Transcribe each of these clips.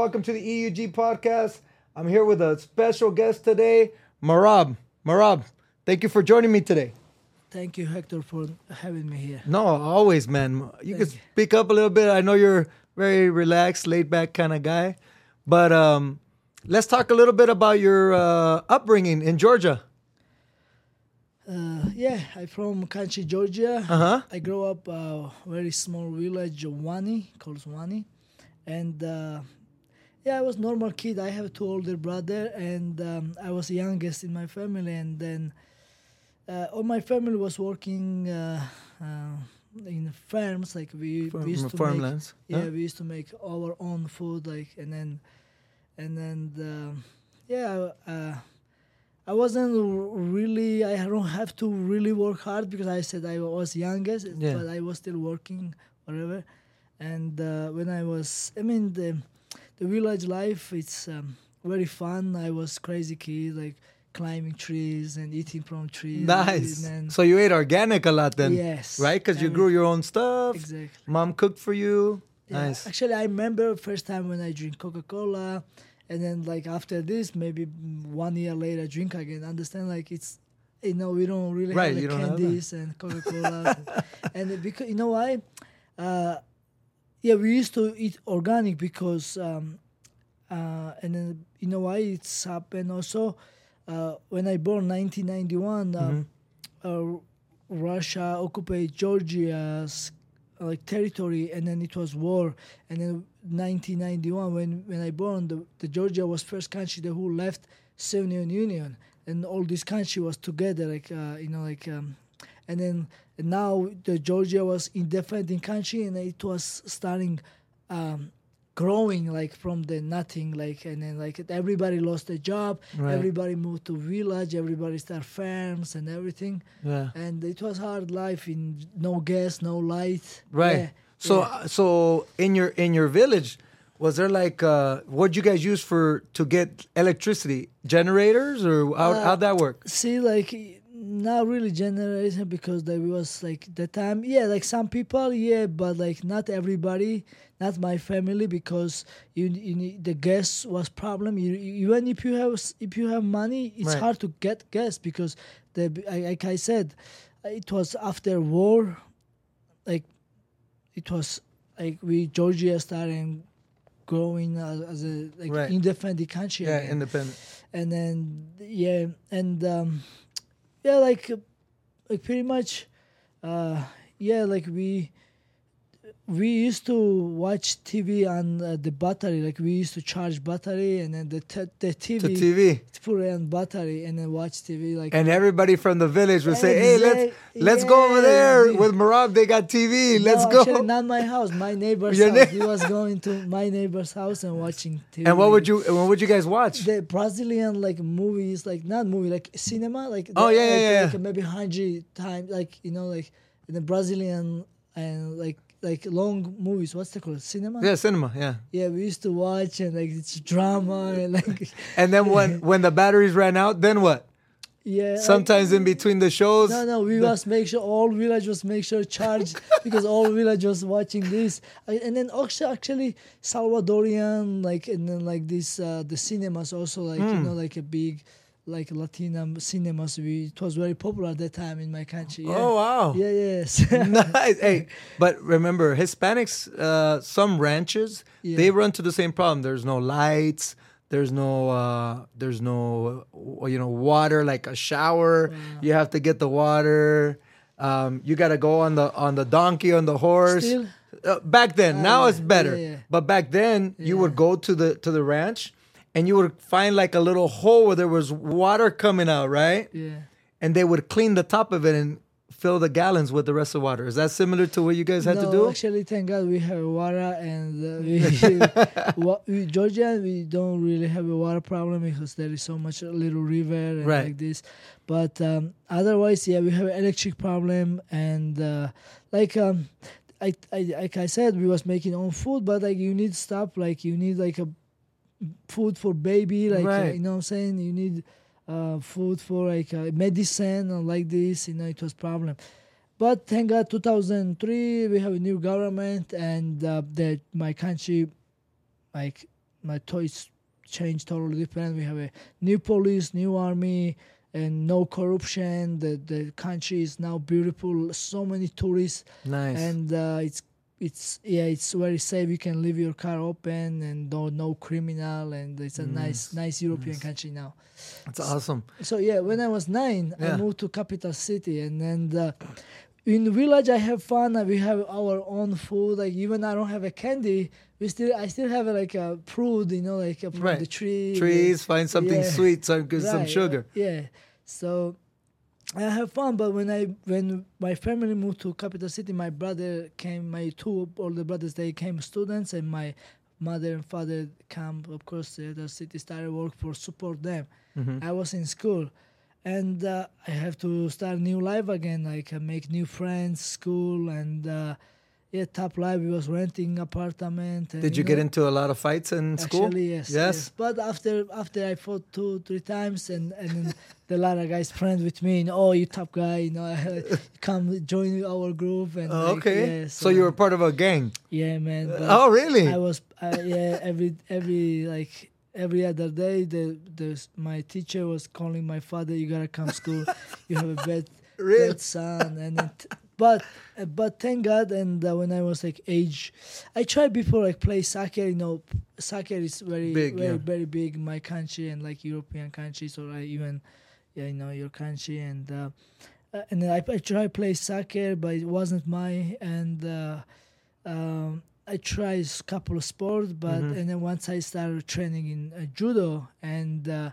Welcome to the EUG podcast. I'm here with a special guest today, Merab. Merab, thank you for joining me today. Thank you, Hector, for having me here. No, always, man. You can Thank you. speak up a little bit. I know you're very relaxed, laid back kind of guy, but um, let's talk a little bit about your uh, upbringing in Georgia. Uh, yeah, I'm from Kanchi, Georgia. Uh huh. I grew up a very small village, Wani, called Wani, and uh, yeah, I was normal kid. I have two older brother, and um, I was the youngest in my family. And then uh, all my family was working uh, uh, in farms, like we, we used to make yeah Huh? we used to make our own food like and then and then um, yeah uh, i wasn't really i don't have to really work hard because i said i was youngest Yeah. but i was still working whatever and uh, when i was i mean the the village life it's um, very fun i was crazy kid like climbing trees and eating from trees Nice. and then, So you ate organic a lot then, yes right? Because you grew your own stuff. exactly Mom cooked for you. Yeah, Nice. Actually, I remember first time when I drink Coca Cola, and then like after this, maybe one year later, drink again. Understand? Like it's, you know, we don't really Right, have like don't have candies and Coca Cola, and it- because you know why? Uh, yeah, we used to eat organic because, um, uh, and then you know why it's happened also. Uh, when I born 1991, uh, Mhm. uh, Russia occupied Georgia's like territory, and then it was war. And then 1991, when when I born, the, the Georgia was first country that who left Soviet Union, and all this country was together, like uh, you know, like. Um, and then and now the Georgia was independent country, and it was starting. Um, growing like from the nothing like and then like everybody lost their job Right. everybody moved to village everybody start farms and everything Yeah. and it was hard life in no gas no light Right. Yeah, So yeah. so in your in your village, was there like uh what'd you guys use for to get electricity? Generators or how Uh, how'd that work? see like not really generation because there was like the time yeah like some people yeah but like not everybody not my family because you, you need, the gas was problem you, you- even if you have if you have money it's Right. hard to get gas because the like i said it was after war like it was like we georgia starting growing as, as a like Right. independent country Yeah, again independent. and then yeah and um yeah like like pretty much uh yeah like we we used to watch tv on uh, the battery like we used to charge battery and then the t- the tv, To TV. put it on battery and then watch tv like And everybody from the village would say, "Hey, let's let's go over there with Merab. They got TV. Let's no, go." actually not my house my neighbor's Your house he was going to my neighbor's house and watching tv and what would you what would you guys watch? the Brazilian like movies, like not movie, like cinema, like Oh, the- yeah, yeah, like, yeah. like maybe hundred times, like you know, like the Brazilian and like like long movies. What's they called? Cinema. Yeah, cinema. Yeah. Yeah, we used to watch and like it's drama and like And then when when the batteries ran out, then what? yeah. Sometimes in between the shows. no, no, we must make sure all village was make sure charged because all village was watching this, and then also actually Salvadorian like and then like this uh, the cinemas also like you Hmm. know like a big like Latina cinemas. We it was very popular at that time in my country. Yeah. Oh wow. Yeah, yes. nice. Hey, but remember, Hispanics, uh, some ranches, Yeah. they run to the same problem. There's no lights. There's no, uh, there's no, uh, you know, water like a shower. You have to get the water. Um, you got to go on the on the donkey on the horse. Still? Uh, back then, now Ah, it's better. But back then, you would go to the to the ranch, and you would find like a little hole where there was water coming out, right? yeah. and they would clean the top of it and fill the gallons with the rest of the water. Is that similar to what you guys had no, to do? actually, thank God we have water, and uh, we, we Georgia we don't really have a water problem because there is so much little river and Right. like this. But um, otherwise, yeah, we have electric problem, and uh, like um, I, I like I said, we was making own food, but like you need stuff like you need like a food for baby, like uh, you know what I'm saying. You need uh, food for like uh, medicine and like this. You know, it was problem. But thank God, 2003 we have a new government, and uh, that my country, like my toys changed totally different. We have a new police, new army, and no corruption. The the country is now beautiful. So many tourists, Nice. and uh, it's it's yeah, it's very safe. You can leave your car open and no no criminal, and it's a nice nice European country now. That's awesome. So yeah, when I was nine, Yeah. I moved to capital city, and then uh, in the village I have fun. and We have our own food. Like even I don't have a candy, we still I still have like a fruit, you know, like a from Right. the tree. Trees, find something Yeah. sweet, some, get some Right, sugar. Yeah. So I have fun, but when I when my family moved to capital city, my brother came. My two older brothers they came students, and my mother and father come. Of course, the other city started work for support them. Mm-hmm. I was in school, and uh, I have to start new life again. Like uh, make new friends, school, and uh, yeah, top life. We was renting apartment. And, Did you know, get into a lot of fights in school? Actually, yes, Yes? But after after I fought two three times, and and the lot of guys friends with me. You know, oh, you top guy. You know, come join our group. And Oh, like, okay. yeah, so you were part of a gang. yeah, man. Oh, really? I was uh, yeah every every like every other day the the my teacher was calling my father you gotta come school you have a bad Really? bad son and it, but but thank God and uh, when I was like age I tried before like play soccer you know soccer is very Big, very yeah. very big in my country and like European countries or like even yeah you know your country and uh, uh, and then I, I tried play soccer but it wasn't my and uh, um, I tried a couple of sports, but Mhm. and then once I started training in uh, judo and uh,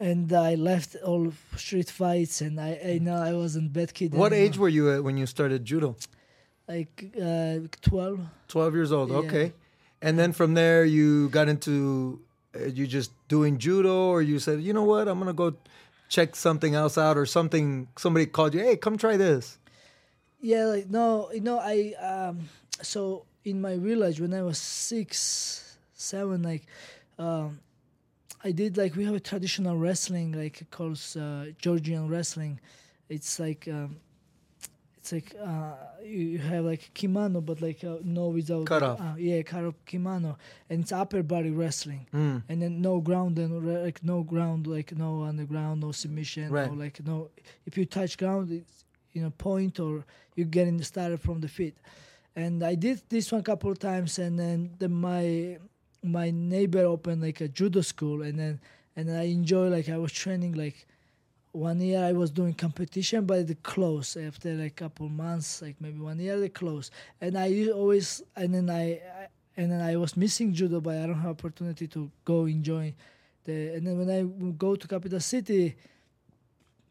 and I left all street fights and I, I know I wasn't bad kid. what anymore. age were you at when you started judo? Like uh, twelve. 12 years old. Yeah. Okay. And then from there, you got into uh, you just doing judo, or you said, you know what, I'm gonna go check something else out, or something. Somebody called you, hey, come try this. Yeah, like no, you know I um so in my village when I was six, seven, like um I did like we have a traditional wrestling like called uh, Georgian wrestling. It's like um it's like uh you have like kimono but like uh, no without Cut off. uh, yeah cut off kimono and it's upper body wrestling Mm. and then no ground and re- like no ground like no on the ground no submission Right. like no if you touch ground it's you know point or you're getting started from the feet and i did this one couple of times and then the, my my neighbor opened like a judo school and then and i enjoy like i was training like one year i was doing competition but they closed after like couple months like maybe one year they closed. And I always and then i, I and then i was missing judo but i don't have opportunity to go enjoy the and then when i go to capital city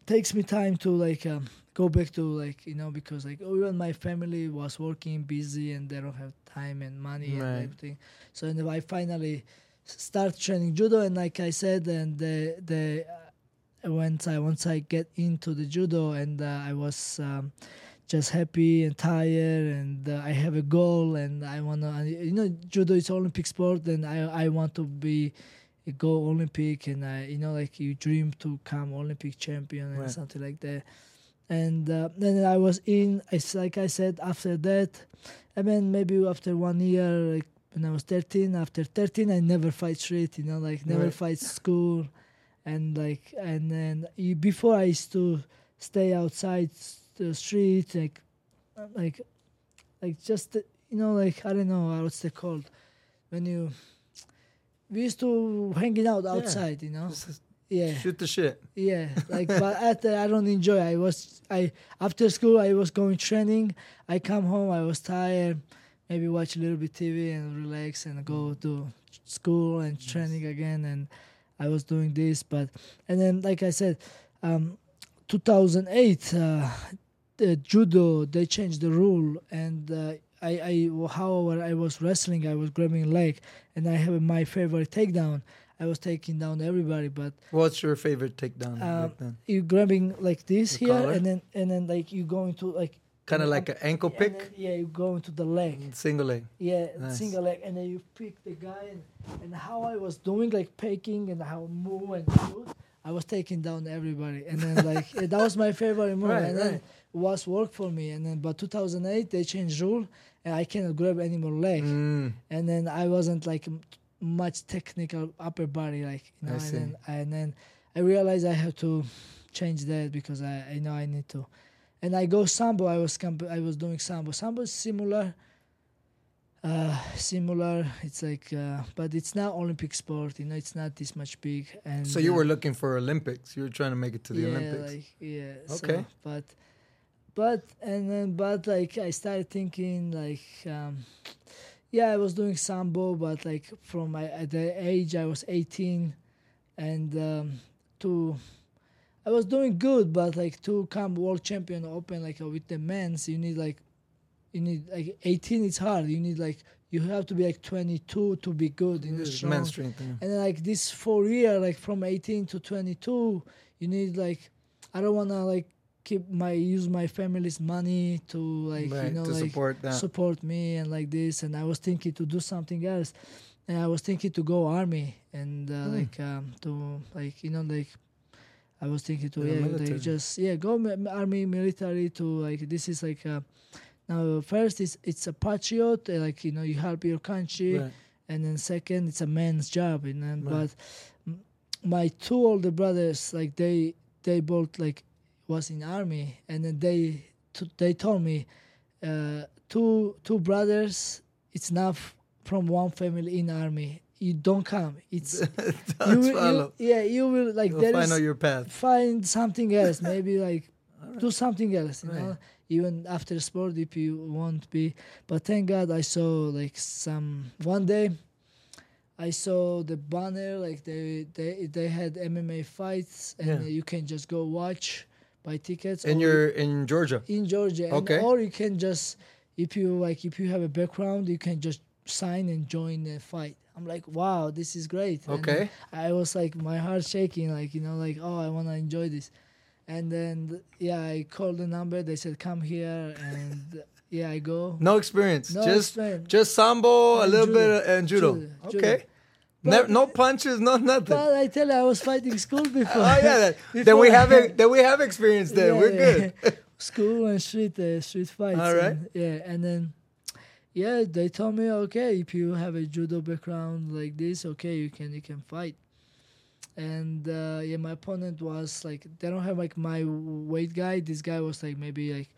takes me time to like um, go back to like you know because like oh, even my family was working busy and they don't have time and money Right. and everything so and i finally start training judo and like i said and the the uh, once i once i get into the judo and uh, i was um, just happy and tired and uh, i have a goal and i want to you know judo is olympic sport and i i want to be go olympic and I, you know like you dream to come olympic champion and Right. something like that and uh, then i was in I, s- like i said after that i mean maybe after one year like when i was 13 after 13 i never fight street you know like never Right. fight school. And like and then you, before i used to stay outside the street like like like just you know like i don't know what's it called? When you we used to hanging out outside you know? Just yeah. Shoot the shit. yeah like but after i don't enjoy i was i after school i was going training. I come home i was tired maybe watch a little bit tv and relax and go to school and training again and i was doing this but and then like i said um 2008 uh the judo they changed the rule and uh, I, I however i was wrestling i was grabbing leg and i have my favorite takedown i was taking down everybody but What's your favorite takedown Um, then? you grabbing like this The here collar? and then and then like you go into like Kind of like an ankle and then, pick, yeah you go into the leg single leg. yeah Nice. single leg and then you pick the guy and, and how i was doing like picking and how move and shoot i was taking down everybody and then like that was my favorite move Right, and then right. was work for me and then but 2008 they changed rule and i cannot grab any more leg Mm. and then I wasn't like much technical upper body, like you know, I and see. then and then I realized I have to change that because I, I know I need to. And I go sambo. I was comp- I was doing sambo. Sambo is similar. Uh, similar. It's like, uh, but it's not Olympic sport. You know, it's not this much big. And So you uh, were looking for Olympics. You were trying to make it to the yeah, Olympics. Like, yeah. Okay. So, but, but and then but like I started thinking like, um, yeah, I was doing sambo, but like from my at the age I was 18, and um, to. I was doing good, but like to come world champion open like with the men's, you need like, you need like 18. It's hard. You need like you have to be like 22 to be good in the strong. men's strength. yeah. And then like this four year, like from 18 to 22, you need like, I don't wanna like keep my use my family's money to like right, you know like support that. support me and like this. And I was thinking to do something else, and I was thinking to go army and uh, Hmm. like um to like you know like. I was thinking to Yeah, yeah, like just yeah go army military to like this is like uh now first it's it's a patriot uh, like you know you help your country Right. and then second it's a man's job and then Right. but my two older brothers like they they both like was in army and then they they told me uh, two two brothers it's not from one family in army. You don't come. It's you Don't will, you, yeah you will like You'll there find is out your path. find something else maybe like do something else you Right. know even after sport if you won't be. But thank god i saw like some one day i saw the banner like they they they had mma fights and Yeah. you can just go watch buy tickets And you're in Georgia. in georgia and, Okay. or you can just if you like if you have a background you can just sign and join the fight i'm like wow this is great And Okay. I was like my heart shaking, like you know, like oh I want to enjoy this, and then yeah I called the number. They said come here, and yeah I go. No experience. No just experience. just sambo, a little judo. bit of, and judo. Judo, Okay. judo. Never, no punches, no nothing. But I tell you, I was fighting school before. oh yeah. That, then we have it. Then we have experience. Then Yeah, we're yeah. good. school and street uh, street fights. All right. and- yeah, and then yeah, they told me okay, if you have a judo background like this, okay, you can you can fight. And uh, yeah, my opponent was like they don't have like my weight guy. This guy was like maybe like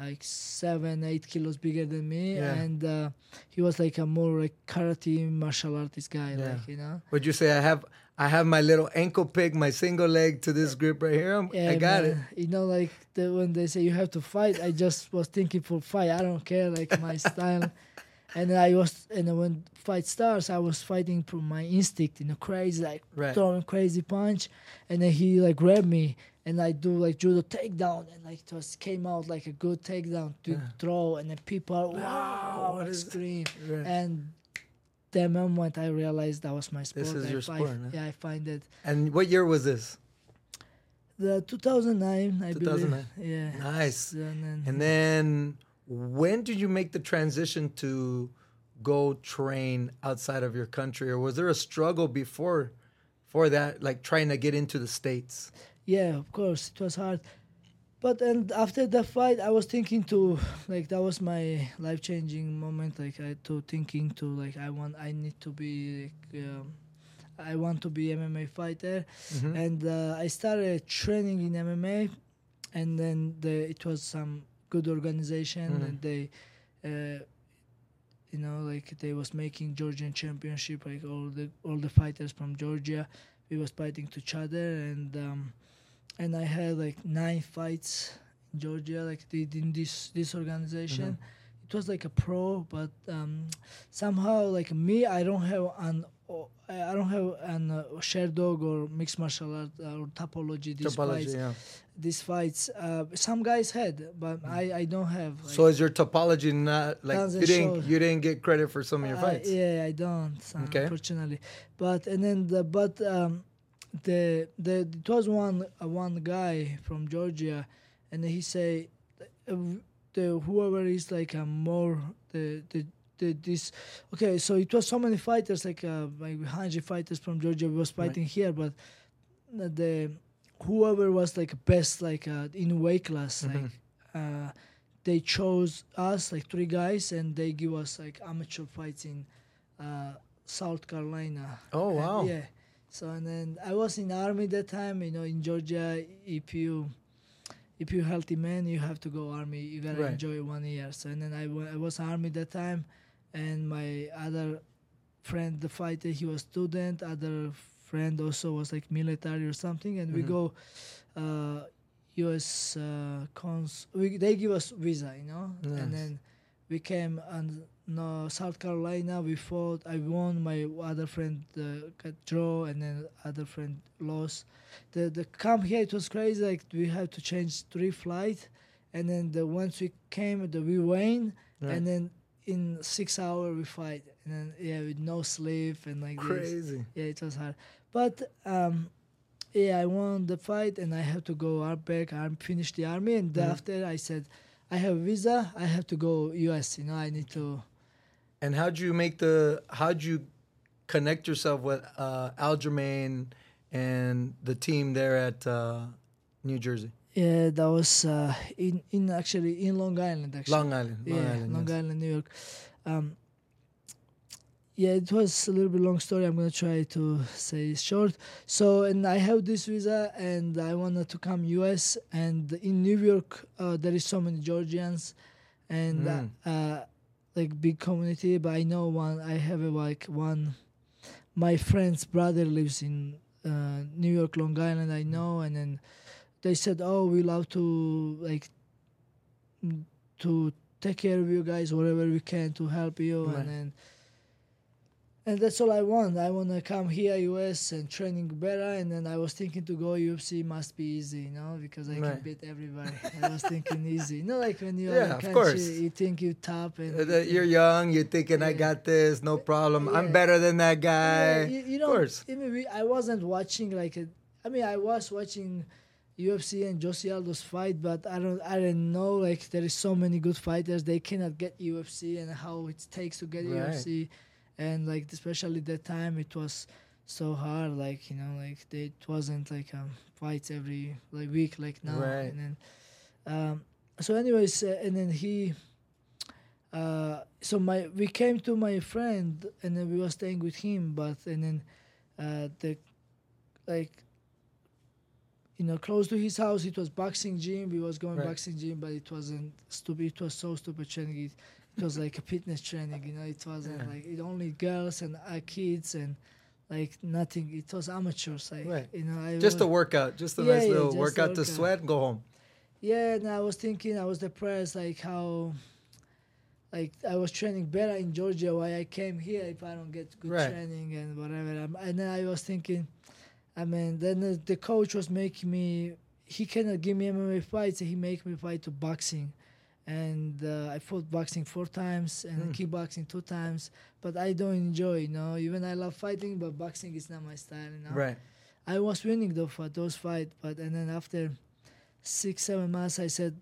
like seven eight kilos bigger than me, Yeah. and uh, he was like a more like karate martial artist guy, Yeah. like you know. Would you say I have I have my little ankle pick, my single leg to this grip right here? I'm, I got it. You know, like the, when they say you have to fight, I just was thinking for fight. I don't care, like my style. And I was, and then when fight starts, I was fighting for my instinct, you know, crazy, like Right. throwing crazy punch. And then he like grabbed me, and I do like judo takedown, and like it was came out like a good takedown to Yeah. throw, and then people wow, what like, scream. Right. And that moment, I realized that was my sport. This is I your sport, huh? Yeah, I find it. And what year was this? The 2009, I 2009. believe. Yeah. Nice. And then, And then when did you make the transition to go train outside of your country, or was there a struggle before, for that, like trying to get into the states? yeah, of course, it was hard. But and after the fight, I was thinking to like that was my life changing moment. Like I to thinking to like I want I need to be like, um, I want to be MMA fighter, Mhm. and uh, I started training in MMA, and then the, it was some good organization, Mhm. and they, uh, you know, like they was making Georgian championship, like all the all the fighters from Georgia, we was fighting to each other, and um, and I had like nine fights in Georgia, like did in this this organization. It was like a pro, but um, somehow like me, I don't have an I don't have an uh, Sherdog or mixed martial art or Tapology. These Tapology, fights, yeah. these fights. Uh, some guys had, but I, I don't have. Like, So is your Tapology not like you didn't you didn't get credit for some of your I- fights? yeah, I don't. Okay. Unfortunately, but and then the but um, the the it was one uh, one guy from Georgia, and he say, uh, the whoever is like a more the the. The, this okay so it was so many fighters like uh like hundred fighters from Georgia was Right. fighting here but the whoever was like best like uh, in weight class Mhm. like uh they chose us like three guys and they give us like amateur fights in uh South Carolina. Oh And, wow. yeah. So and then I was in army that time. You know, in Georgia, if you if you're healthy man, you have to go army. You gotta Right. enjoy one year. So and then I I was army that time, and my other friend, the fighter, he was student. Other friend also was like military or something, and we Mhm. go. Uh, U.S. Uh, cons. We, they give us visa, you know, Nice. and then we came and no South Carolina. We fought. I won. My other friend uh, got draw, and then other friend lost. The the camp here it was crazy. Like we had to change three flight, and then the once we came, the we win, Right. and then in six hour we fight, and then yeah with no sleep and like this. Crazy. Yeah, it was hard, but um. Yeah, I won the fight and I have to go out back. I finished the army and Mhm. after I said, I have a visa. I have to go U.S. You know, I need to. And how'd you make the? How'd you connect yourself with uh, Aljamain and the team there at uh, New Jersey, Yeah, that was uh, in in actually in Long Island. Actually, Long Island, Long yeah, Island. Long yes. Island, New York. Um, yeah, it was a little bit long story. I'm gonna try to say it short. So, and I have this visa, and I wanted to come U.S. And in New York, uh, there is so many Georgians, and uh, Mm. uh, like big community. But I know one. I have a, like one. My friend's brother lives in uh, New York, Long Island. I know, and then they said, "Oh, we love to like to take care of you guys, whatever we can to help you." Right. And then and that's all I want. I want to come here, US, and training better. And then I was thinking to go UFC must be easy, you know, because I Right. can beat everybody. I was thinking easy, you know, like when you're Yeah, in a of country, course. you think you top and Uh, you that think- You're young. You're thinking, I got this. No problem. I'm better than that guy. Yeah, you, you of know, course. even we, I wasn't watching like a, I mean, I was watching UFC and Jose Aldo's fight, but I don't, I didn't know like there is so many good fighters. They cannot get UFC and how it takes to get Right. UFC, and like especially that time it was so hard. Like you know, like they, it wasn't like um, fights every like week like now. Right. And then, um, so anyways, uh, and then he. Uh, so my we came to my friend and then we were staying with him but and then uh, the like you know close to his house it was boxing gym we was going Right. boxing gym but it wasn't stupid it was so stupid training it, it was like a fitness training you know it wasn't Yeah. like it only girls and uh, kids and like nothing it was amateurs like Right. you know I Just was, a workout. Just a Yeah, nice little just a workout to sweat and go home. yeah, and I was thinking, I was depressed, like how, like I was training better in Georgia. Why I came here if I don't get good Right. training and whatever. Um, And then I was thinking, I mean, then the, the coach was making me. He cannot give me MMA fights. He make me fight to boxing, and uh, I fought boxing four times and Hmm. kickboxing two times. But I don't enjoy, you know. Even I love fighting, but boxing is not my style, you know. Right. I was winning though for those fight, but and then after six seven months, I said,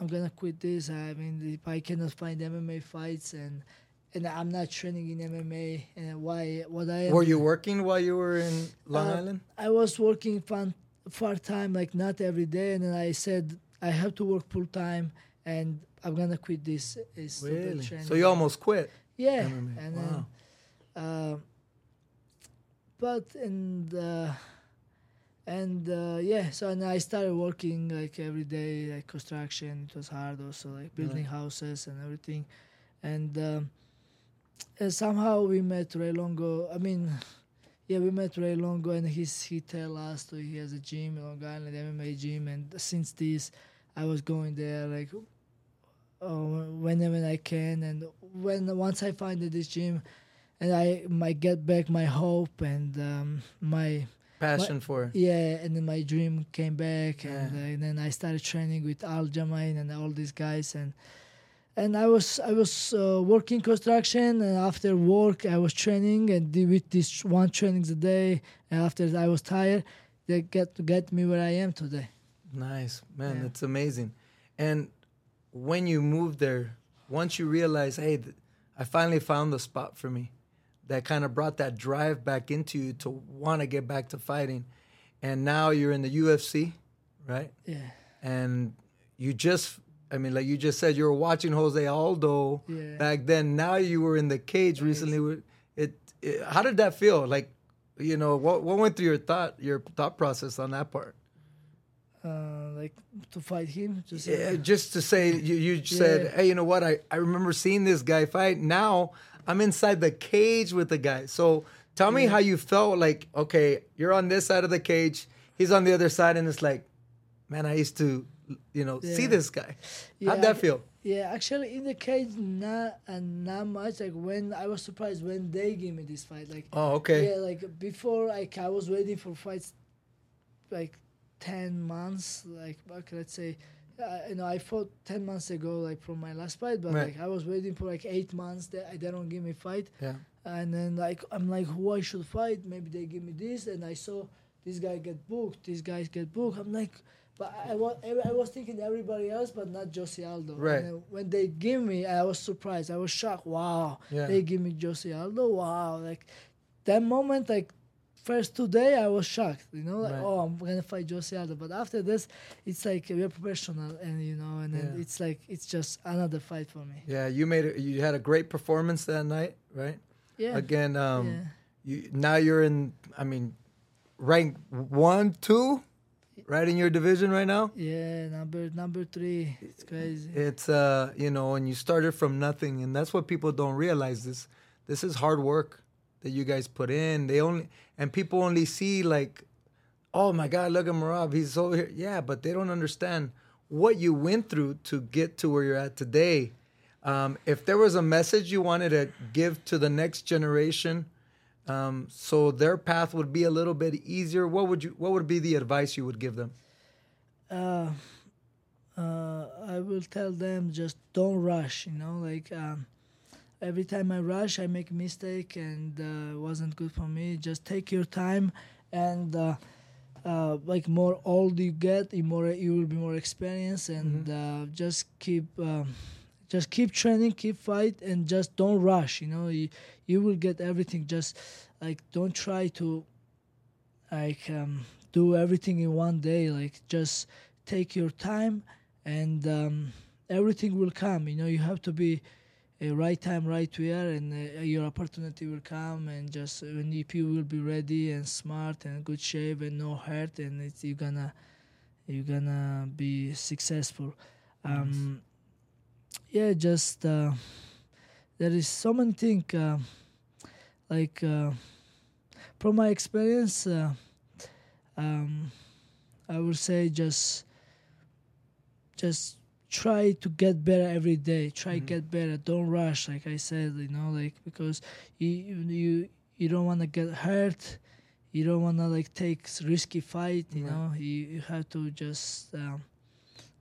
I'm gonna quit this. I mean, if I cannot find MMA fights and and I'm not training in MMA, and why what I Were you working while you were in Long Uh, Island? I was working fun part time, like not every day, and then I said I have to work full time, and I'm gonna quit this. Is Really? training. So you almost quit yeah, MMA. and wow. then uh, but and uh, and uh, yeah, so and I started working like every day, like construction. It was hard also, like building houses and everything, and, um, and somehow we met Ray Longo. I mean, yeah, we met Ray Longo, and he's he tell us that he has a gym in Long Island, MMA gym, and since this, I was going there like. Uh, whenever I can, and when once I find this gym, and I might get back my hope and um, my Passion for yeah, and then my dream came back, and, uh, and then I started training with Aljamain and all these guys, and and I was I was uh, working construction, and after work I was training, and did with this one trainings a day, and after I was tired, they get to get me where I am today. Nice, man. Yeah. That's amazing. And when you moved there, once you realize, hey, th- I finally found the spot for me, that kind of brought that drive back into you to want to get back to fighting. And now you're in the UFC, right? Yeah, And you just, I mean, like you just said, you were watching Jose Aldo yeah, back then. Now you were in the cage recently. with- It uh, how did that feel? Like, you know, what what went through your thought your thought process on that part? Uh, like to fight him. Say, Yeah, just to say you, you said, hey, you know what? I, I remember seeing this guy fight. Now I'm inside the cage with the guy. So tell me how you felt. Like, okay, you're on this side of the cage, he's on the other side, and it's like, man, I used to, you know, see this guy. Yeah, How'd that feel? Yeah, actually, in the cage, not and not much. Like when I was surprised when they gave me this fight. Like Oh, okay. yeah, like before, like I was waiting for fights, like ten months. Like okay, let's say, uh, you know, I fought ten months ago, like from my last fight. But Right. like I was waiting for like eight months. That they don't give me fight. Yeah. And then like I'm like, who I should fight? Maybe they give me this, and I saw this guy get booked. These guys get booked. I'm like, but I was I was thinking everybody else, but not Jose Aldo. Right. And when they give me, I was surprised. I was shocked. Wow. Yeah. They give me Jose Aldo. Wow. Like that moment, like first two day, I was shocked. You know, like Right. oh, I'm gonna fight Jose Aldo. But after this, it's like we're professional, and you know, and then Yeah. it's like it's just another fight for me. Yeah, you made it. You had a great performance that night, right? Yeah. Again, um, yeah. you now you're in. I mean, rank one, two, right in your division right now. Yeah, number number three. It's crazy. It's uh, you know, and you started from nothing, and that's what people don't realize. This this is hard work that you guys put in. They only and people only see like, oh my God, look at Merab, he's over here. Yeah, but they don't understand what you went through to get to where you're at today. Um, if there was a message you wanted to give to the next generation, um, so their path would be a little bit easier, what would you? What would be the advice you would give them? uh, uh, I will tell them just don't rush. You know, like um, every time I rush, I make a mistake, and uh, wasn't good for me. Just take your time, and uh, uh, like more old you get, the more you will be more experienced, and uh, just keep. Um, just keep training, keep fight, and just don't rush. You know, you, you will get everything. Just like don't try to like um, do everything in one day. Like just take your time, and um, everything will come. You know, you have to be a right time, right where, and uh, your opportunity will come. And just when if you will be ready and smart and good shape and no hurt, and it's you gonna you're gonna be successful. Um, yeah, just uh, there is so many things uh, like uh, from my experience. Uh, um, I would say just just try to get better every day. Try get better. Don't rush, like I said. You know, like because you you you don't want to get hurt. You don't want to like take risky fight. You Right. know, you you have to just um,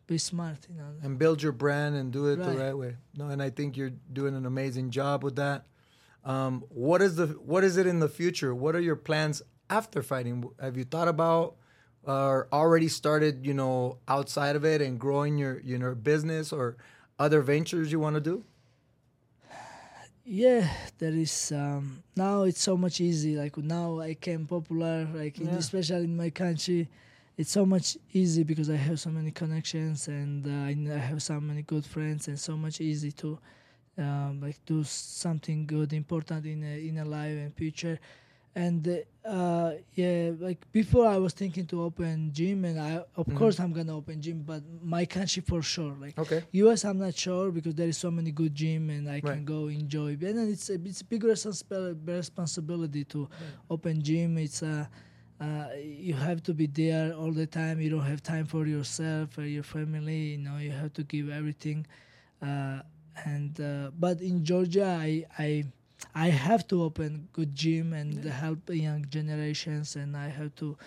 be smart. You know. and build your brand and do it the Right. right way. No, and I think you're doing an amazing job with that. Um, what is the what is it in the future? What are your plans after fighting? Have you thought about or already started, you know, outside of it and growing your you know business or other ventures you want to do? Yeah, there is. Um, now it's so much easy. Like now I came popular. Like in, especially in my country, it's so much easy because I have so many connections and uh, I have so many good friends and so much easy to um, like do something good, important in a, in a life and future. And uh, yeah, like before I was thinking to open gym, and I of Mhm. course I'm gonna open gym, but my country for sure. Like Okay. US, I'm not sure because there is so many good gym and I can go enjoy. And then it's a it's a big responsibility to open gym. It's a uh, you have to be there all the time. You don't have time for yourself for your family. You know you have to give everything. Uh, and uh, but in Georgia, I I I have to open good gym and help young generations, and I have to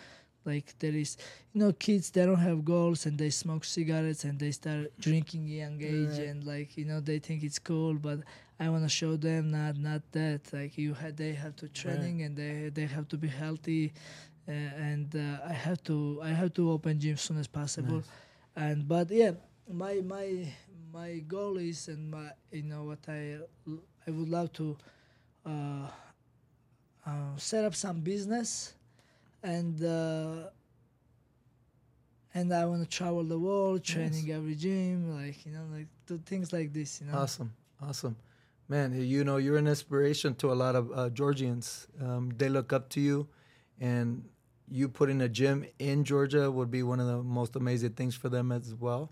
like there is you know kids they don't have goals and they smoke cigarettes and they start drinking young age Right. and like you know they think it's cool but i want to show them not not that like you had they have to training and they they have to be healthy uh, and uh, i have to i have to open gym as soon as possible Nice. and but yeah my my my goal is and my you know what i i would love to uh, uh, set up some business and uh, and I want to travel the world, training every gym, like you know, like do things like this, you know. Awesome. Awesome. man, you know, you're an inspiration to a lot of uh, Georgians. Um, they look up to you, and you putting a gym in Georgia would be one of the most amazing things for them as well.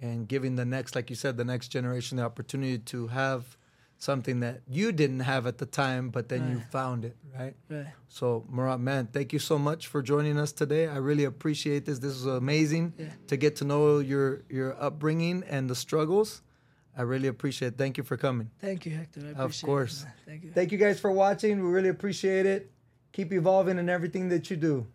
And giving the next, like you said, the next generation the opportunity to have something that you didn't have at the time, but then you found it, right? Right. So, Murat, man, thank you so much for joining us today. I really appreciate this. This was amazing Yeah. to get to know your your upbringing and the struggles. I really appreciate it. Thank you for coming. Thank you, Hector. I Of course. It. Thank you. Thank you guys for watching. We really appreciate it. Keep evolving in everything that you do.